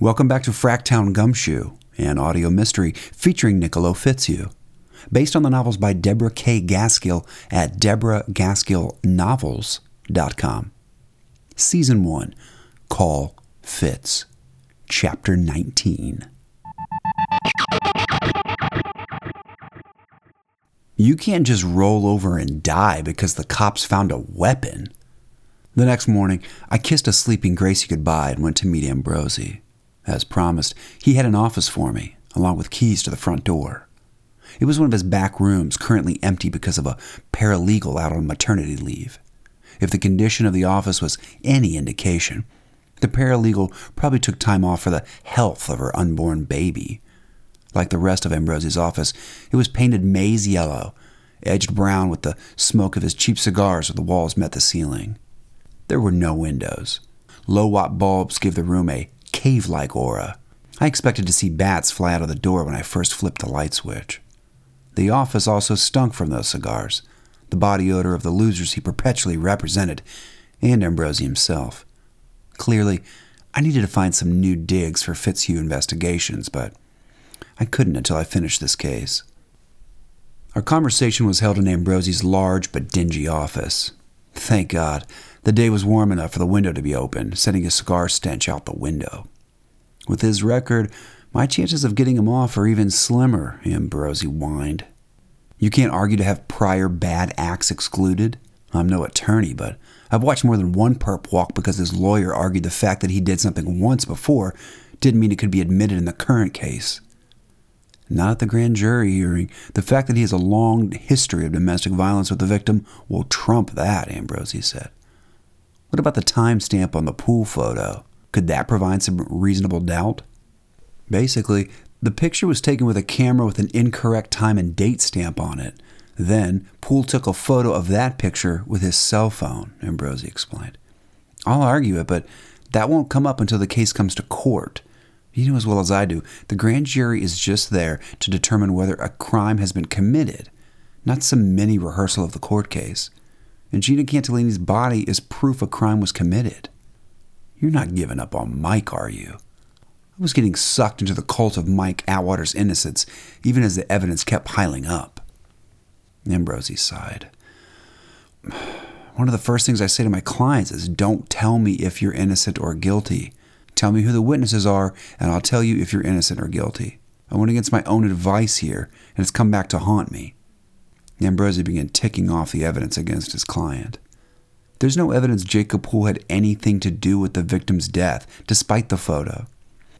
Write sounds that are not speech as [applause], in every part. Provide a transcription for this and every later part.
Welcome back to Fracktown Gumshoe, an audio mystery featuring Niccolo Fitzhugh. Based on the novels by Deborah K. Gaskill at deborahgaskillnovels.com. Season 1 Call Fitz, Chapter 19. You can't just roll over and die because the cops found a weapon. The next morning, I kissed a sleeping Gracie goodbye and went to meet Ambrosi. As promised, he had an office for me, along with keys to the front door. It was one of his back rooms, currently empty because of a paralegal out on maternity leave. If the condition of the office was any indication, the paralegal probably took time off for the health of her unborn baby. Like the rest of Ambrosi's office, it was painted maize yellow, edged brown with the smoke of his cheap cigars where the walls met the ceiling. There were no windows. Low watt bulbs gave the room a cave like aura. I expected to see bats fly out of the door when I first flipped the light switch. The office also stunk from those cigars, the body odor of the losers he perpetually represented, and Ambrosi himself. Clearly, I needed to find some new digs for Fitzhugh investigations, but I couldn't until I finished this case. Our conversation was held in Ambrosi's large but dingy office. Thank God, the day was warm enough for the window to be open, sending a cigar stench out the window. With his record, my chances of getting him off are even slimmer, Ambrosi whined. You can't argue to have prior bad acts excluded. I'm no attorney, but I've watched more than one perp walk because his lawyer argued the fact that he did something once before didn't mean it could be admitted in the current case. Not at the grand jury hearing. The fact that he has a long history of domestic violence with the victim will trump that, Ambrosi said. What about the timestamp on the Poole photo? Could that provide some reasonable doubt? Basically, the picture was taken with a camera with an incorrect time and date stamp on it. Then, Poole took a photo of that picture with his cell phone, Ambrosi explained. I'll argue it, but that won't come up until the case comes to court. You know as well as I do, the grand jury is just there to determine whether a crime has been committed, not some mini rehearsal of the court case. And Gina Cantillini's body is proof a crime was committed. You're not giving up on Mike, are you? I was getting sucked into the cult of Mike Atwater's innocence, even as the evidence kept piling up. Ambrosi sighed. [sighs] One of the first things I say to my clients is don't tell me if you're innocent or guilty. Tell me who the witnesses are, and I'll tell you if you're innocent or guilty. I went against my own advice here, and it's come back to haunt me. Ambrosi began ticking off the evidence against his client. There's no evidence Jacob Poole had anything to do with the victim's death, despite the photo.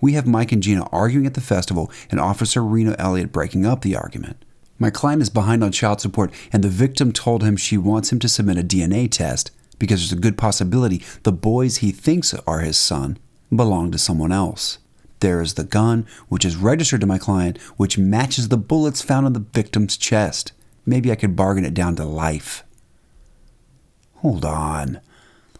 We have Mike and Gina arguing at the festival, and Officer Reno Elliott breaking up the argument. My client is behind on child support, and the victim told him she wants him to submit a DNA test because there's a good possibility the boys he thinks are his son belong to someone else. There is the gun, which is registered to my client, which matches the bullets found in the victim's chest. Maybe I could bargain it down to life. Hold on.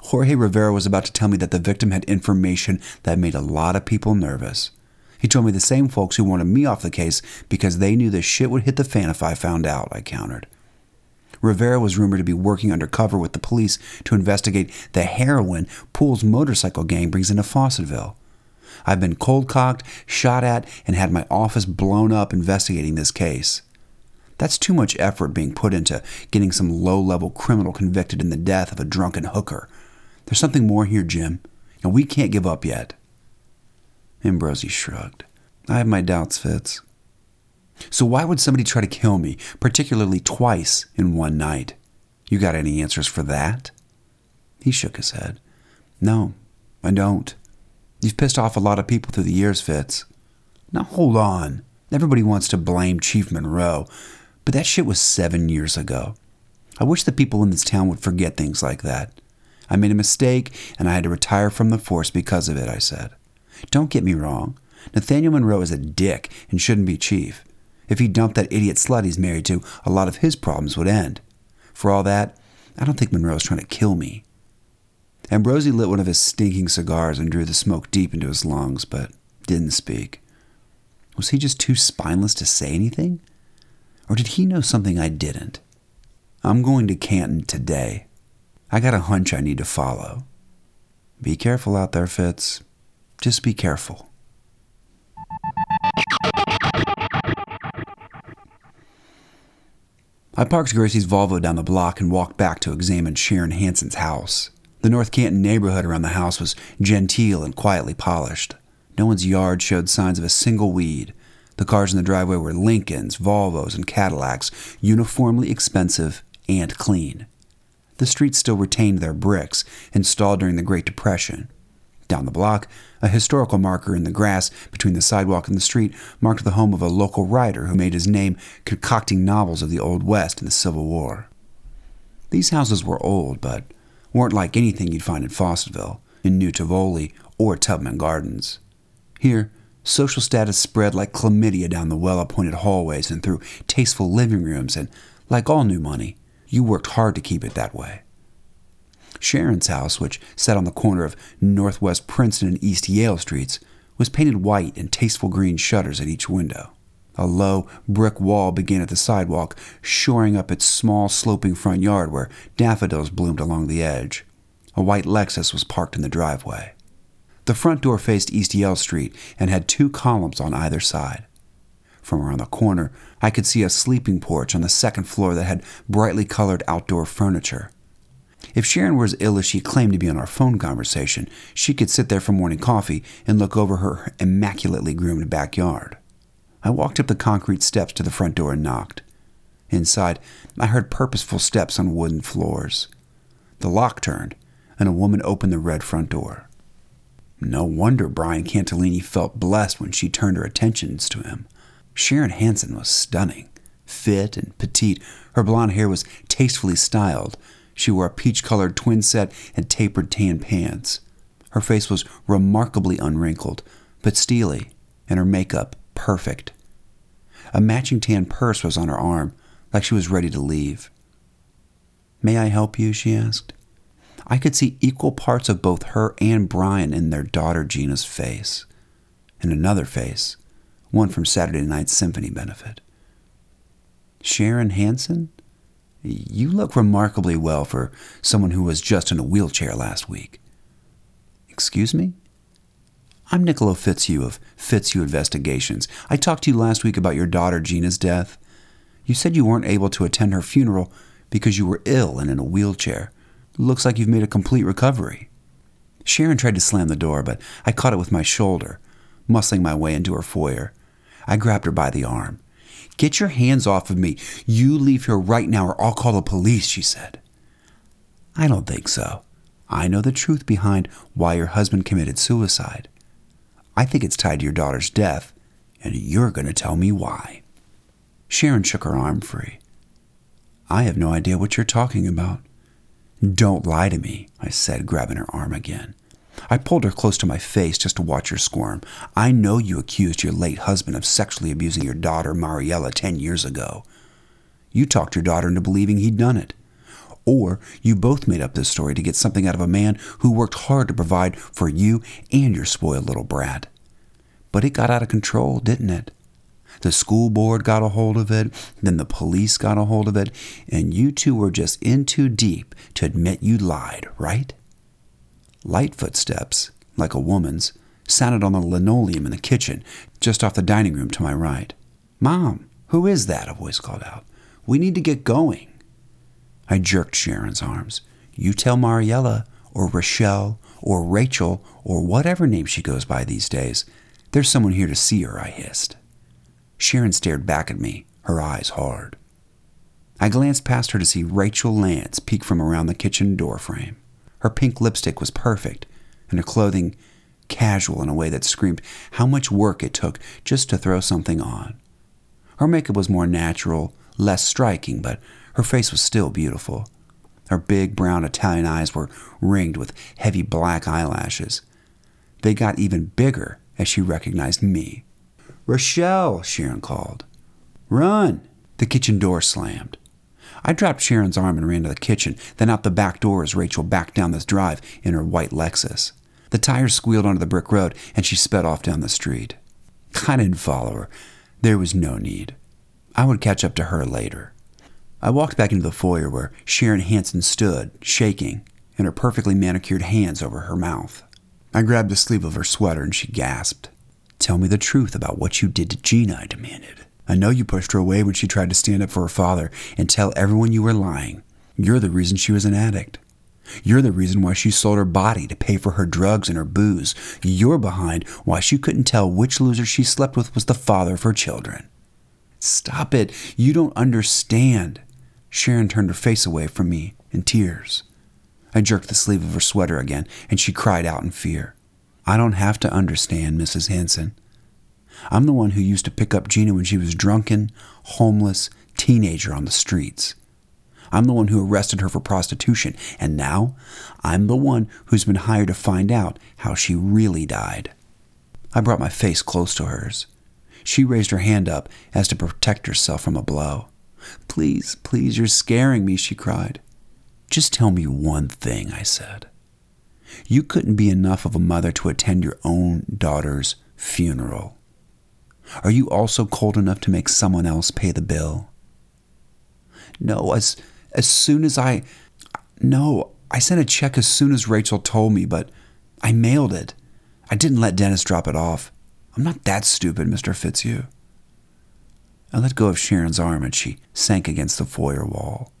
Jorge Rivera was about to tell me that the victim had information that made a lot of people nervous. He told me the same folks who wanted me off the case because they knew the shit would hit the fan if I found out, I countered. Rivera was rumored to be working undercover with the police to investigate the heroin Poole's motorcycle gang brings into Fawcettville. I've been cold cocked, shot at, and had my office blown up investigating this case. That's too much effort being put into getting some low level criminal convicted in the death of a drunken hooker. There's something more here, Jim, and we can't give up yet. Ambrosi shrugged. I have my doubts, Fitz. So why would somebody try to kill me, particularly twice in one night? You got any answers for that? He shook his head. No, I don't. You've pissed off a lot of people through the years, Fitz. Now hold on. Everybody wants to blame Chief Monroe, but that shit was seven years ago. I wish the people in this town would forget things like that. I made a mistake and I had to retire from the force because of it, I said. Don't get me wrong. Nathaniel Monroe is a dick and shouldn't be chief. If he dumped that idiot slut he's married to, a lot of his problems would end. For all that, I don't think Monroe's trying to kill me. Ambrosi lit one of his stinking cigars and drew the smoke deep into his lungs, but didn't speak. Was he just too spineless to say anything? Or did he know something I didn't? I'm going to Canton today. I got a hunch I need to follow. Be careful out there, Fitz. Just be careful. I parked Gracie's Volvo down the block and walked back to examine Sharon Hansen's house. The North Canton neighborhood around the house was genteel and quietly polished. No one's yard showed signs of a single weed, the cars in the driveway were Lincolns, Volvos, and Cadillacs, uniformly expensive and clean. The streets still retained their bricks, installed during the Great Depression. Down the block, a historical marker in the grass between the sidewalk and the street marked the home of a local writer who made his name concocting novels of the Old West and the Civil War. These houses were old, but weren't like anything you'd find in Fawcettville, in New Tivoli, or Tubman Gardens. Here, social status spread like chlamydia down the well appointed hallways and through tasteful living rooms, and like all new money, you worked hard to keep it that way. Sharon's house, which sat on the corner of Northwest Princeton and East Yale Streets, was painted white and tasteful green shutters at each window. A low brick wall began at the sidewalk, shoring up its small sloping front yard where daffodils bloomed along the edge. A white Lexus was parked in the driveway. The front door faced East Yale Street and had two columns on either side. From around the corner, I could see a sleeping porch on the second floor that had brightly colored outdoor furniture. If Sharon were as ill as she claimed to be on our phone conversation, she could sit there for morning coffee and look over her immaculately groomed backyard. I walked up the concrete steps to the front door and knocked. Inside, I heard purposeful steps on wooden floors. The lock turned, and a woman opened the red front door. No wonder Brian Cantillini felt blessed when she turned her attentions to him. Sharon Hansen was stunning. Fit and petite, her blonde hair was tastefully styled, she wore a peach colored twin set and tapered tan pants. Her face was remarkably unwrinkled, but steely, and her makeup perfect. A matching tan purse was on her arm, like she was ready to leave. May I help you? she asked. I could see equal parts of both her and Brian in their daughter Gina's face. And another face, one from Saturday night's symphony benefit. Sharon Hansen? You look remarkably well for someone who was just in a wheelchair last week. Excuse me? I'm Niccolo Fitzhugh of Fitzhugh Investigations. I talked to you last week about your daughter Gina's death. You said you weren't able to attend her funeral because you were ill and in a wheelchair. Looks like you've made a complete recovery. Sharon tried to slam the door, but I caught it with my shoulder, muscling my way into her foyer. I grabbed her by the arm. Get your hands off of me. You leave here right now or I'll call the police, she said. I don't think so. I know the truth behind why your husband committed suicide. I think it's tied to your daughter's death, and you're going to tell me why. Sharon shook her arm free. I have no idea what you're talking about. Don't lie to me, I said, grabbing her arm again. I pulled her close to my face just to watch her squirm. I know you accused your late husband of sexually abusing your daughter, Mariella, ten years ago. You talked your daughter into believing he'd done it. Or you both made up this story to get something out of a man who worked hard to provide for you and your spoiled little brat. But it got out of control, didn't it? The school board got a hold of it, then the police got a hold of it, and you two were just in too deep to admit you lied, right? Light footsteps, like a woman's, sounded on the linoleum in the kitchen, just off the dining room to my right. Mom, who is that? A voice called out. We need to get going. I jerked Sharon's arms. You tell Mariella, or Rochelle, or Rachel, or whatever name she goes by these days. There's someone here to see her, I hissed. Sharon stared back at me, her eyes hard. I glanced past her to see Rachel Lance peek from around the kitchen doorframe. Her pink lipstick was perfect, and her clothing casual in a way that screamed how much work it took just to throw something on. Her makeup was more natural, less striking, but her face was still beautiful. Her big brown Italian eyes were ringed with heavy black eyelashes. They got even bigger as she recognized me. Rochelle, Sharon called. Run! The kitchen door slammed. I dropped Sharon's arm and ran to the kitchen, then out the back door as Rachel backed down the drive in her white Lexus. The tires squealed onto the brick road, and she sped off down the street. I didn't follow her. There was no need. I would catch up to her later. I walked back into the foyer where Sharon Hansen stood, shaking, and her perfectly manicured hands over her mouth. I grabbed the sleeve of her sweater and she gasped. Tell me the truth about what you did to Gina, I demanded. I know you pushed her away when she tried to stand up for her father and tell everyone you were lying. You're the reason she was an addict. You're the reason why she sold her body to pay for her drugs and her booze. You're behind why she couldn't tell which loser she slept with was the father of her children. Stop it. You don't understand. Sharon turned her face away from me in tears. I jerked the sleeve of her sweater again, and she cried out in fear. I don't have to understand, Mrs. Hansen. I'm the one who used to pick up Gina when she was drunken, homeless, teenager on the streets. I'm the one who arrested her for prostitution, and now I'm the one who's been hired to find out how she really died. I brought my face close to hers. She raised her hand up as to protect herself from a blow. Please, please, you're scaring me, she cried. Just tell me one thing, I said. You couldn't be enough of a mother to attend your own daughter's funeral. Are you also cold enough to make someone else pay the bill? No, as as soon as I. No, I sent a check as soon as Rachel told me, but I mailed it. I didn't let Dennis drop it off. I'm not that stupid, Mr. Fitzhugh. I let go of Sharon's arm and she sank against the foyer wall.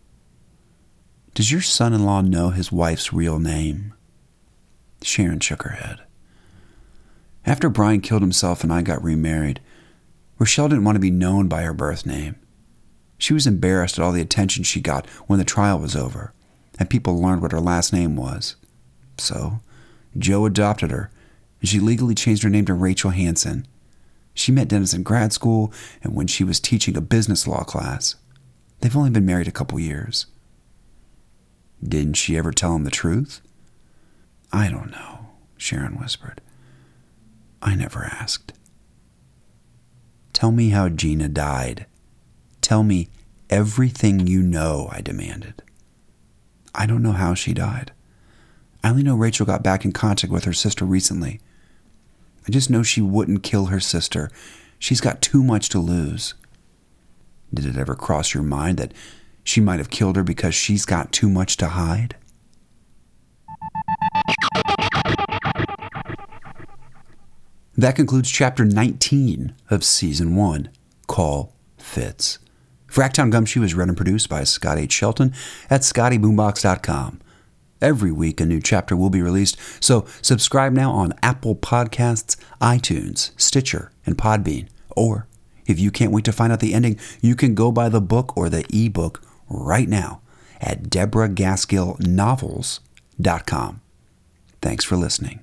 Does your son in law know his wife's real name? Sharon shook her head. After Brian killed himself and I got remarried, Rochelle didn't want to be known by her birth name. She was embarrassed at all the attention she got when the trial was over, and people learned what her last name was. So, Joe adopted her, and she legally changed her name to Rachel Hansen. She met Dennis in grad school and when she was teaching a business law class. They've only been married a couple years. Didn't she ever tell him the truth? I don't know, Sharon whispered. I never asked. Tell me how Gina died. Tell me everything you know, I demanded. I don't know how she died. I only know Rachel got back in contact with her sister recently. I just know she wouldn't kill her sister. She's got too much to lose. Did it ever cross your mind that she might have killed her because she's got too much to hide? That concludes chapter 19 of season 1, Call Fitz. Fracktown Gumshoe is read and produced by Scott H. Shelton at scottyboombox.com. Every week, a new chapter will be released, so subscribe now on Apple Podcasts, iTunes, Stitcher, and Podbean. Or, if you can't wait to find out the ending, you can go buy the book or the ebook right now at DeborahGaskillNovels.com. Thanks for listening.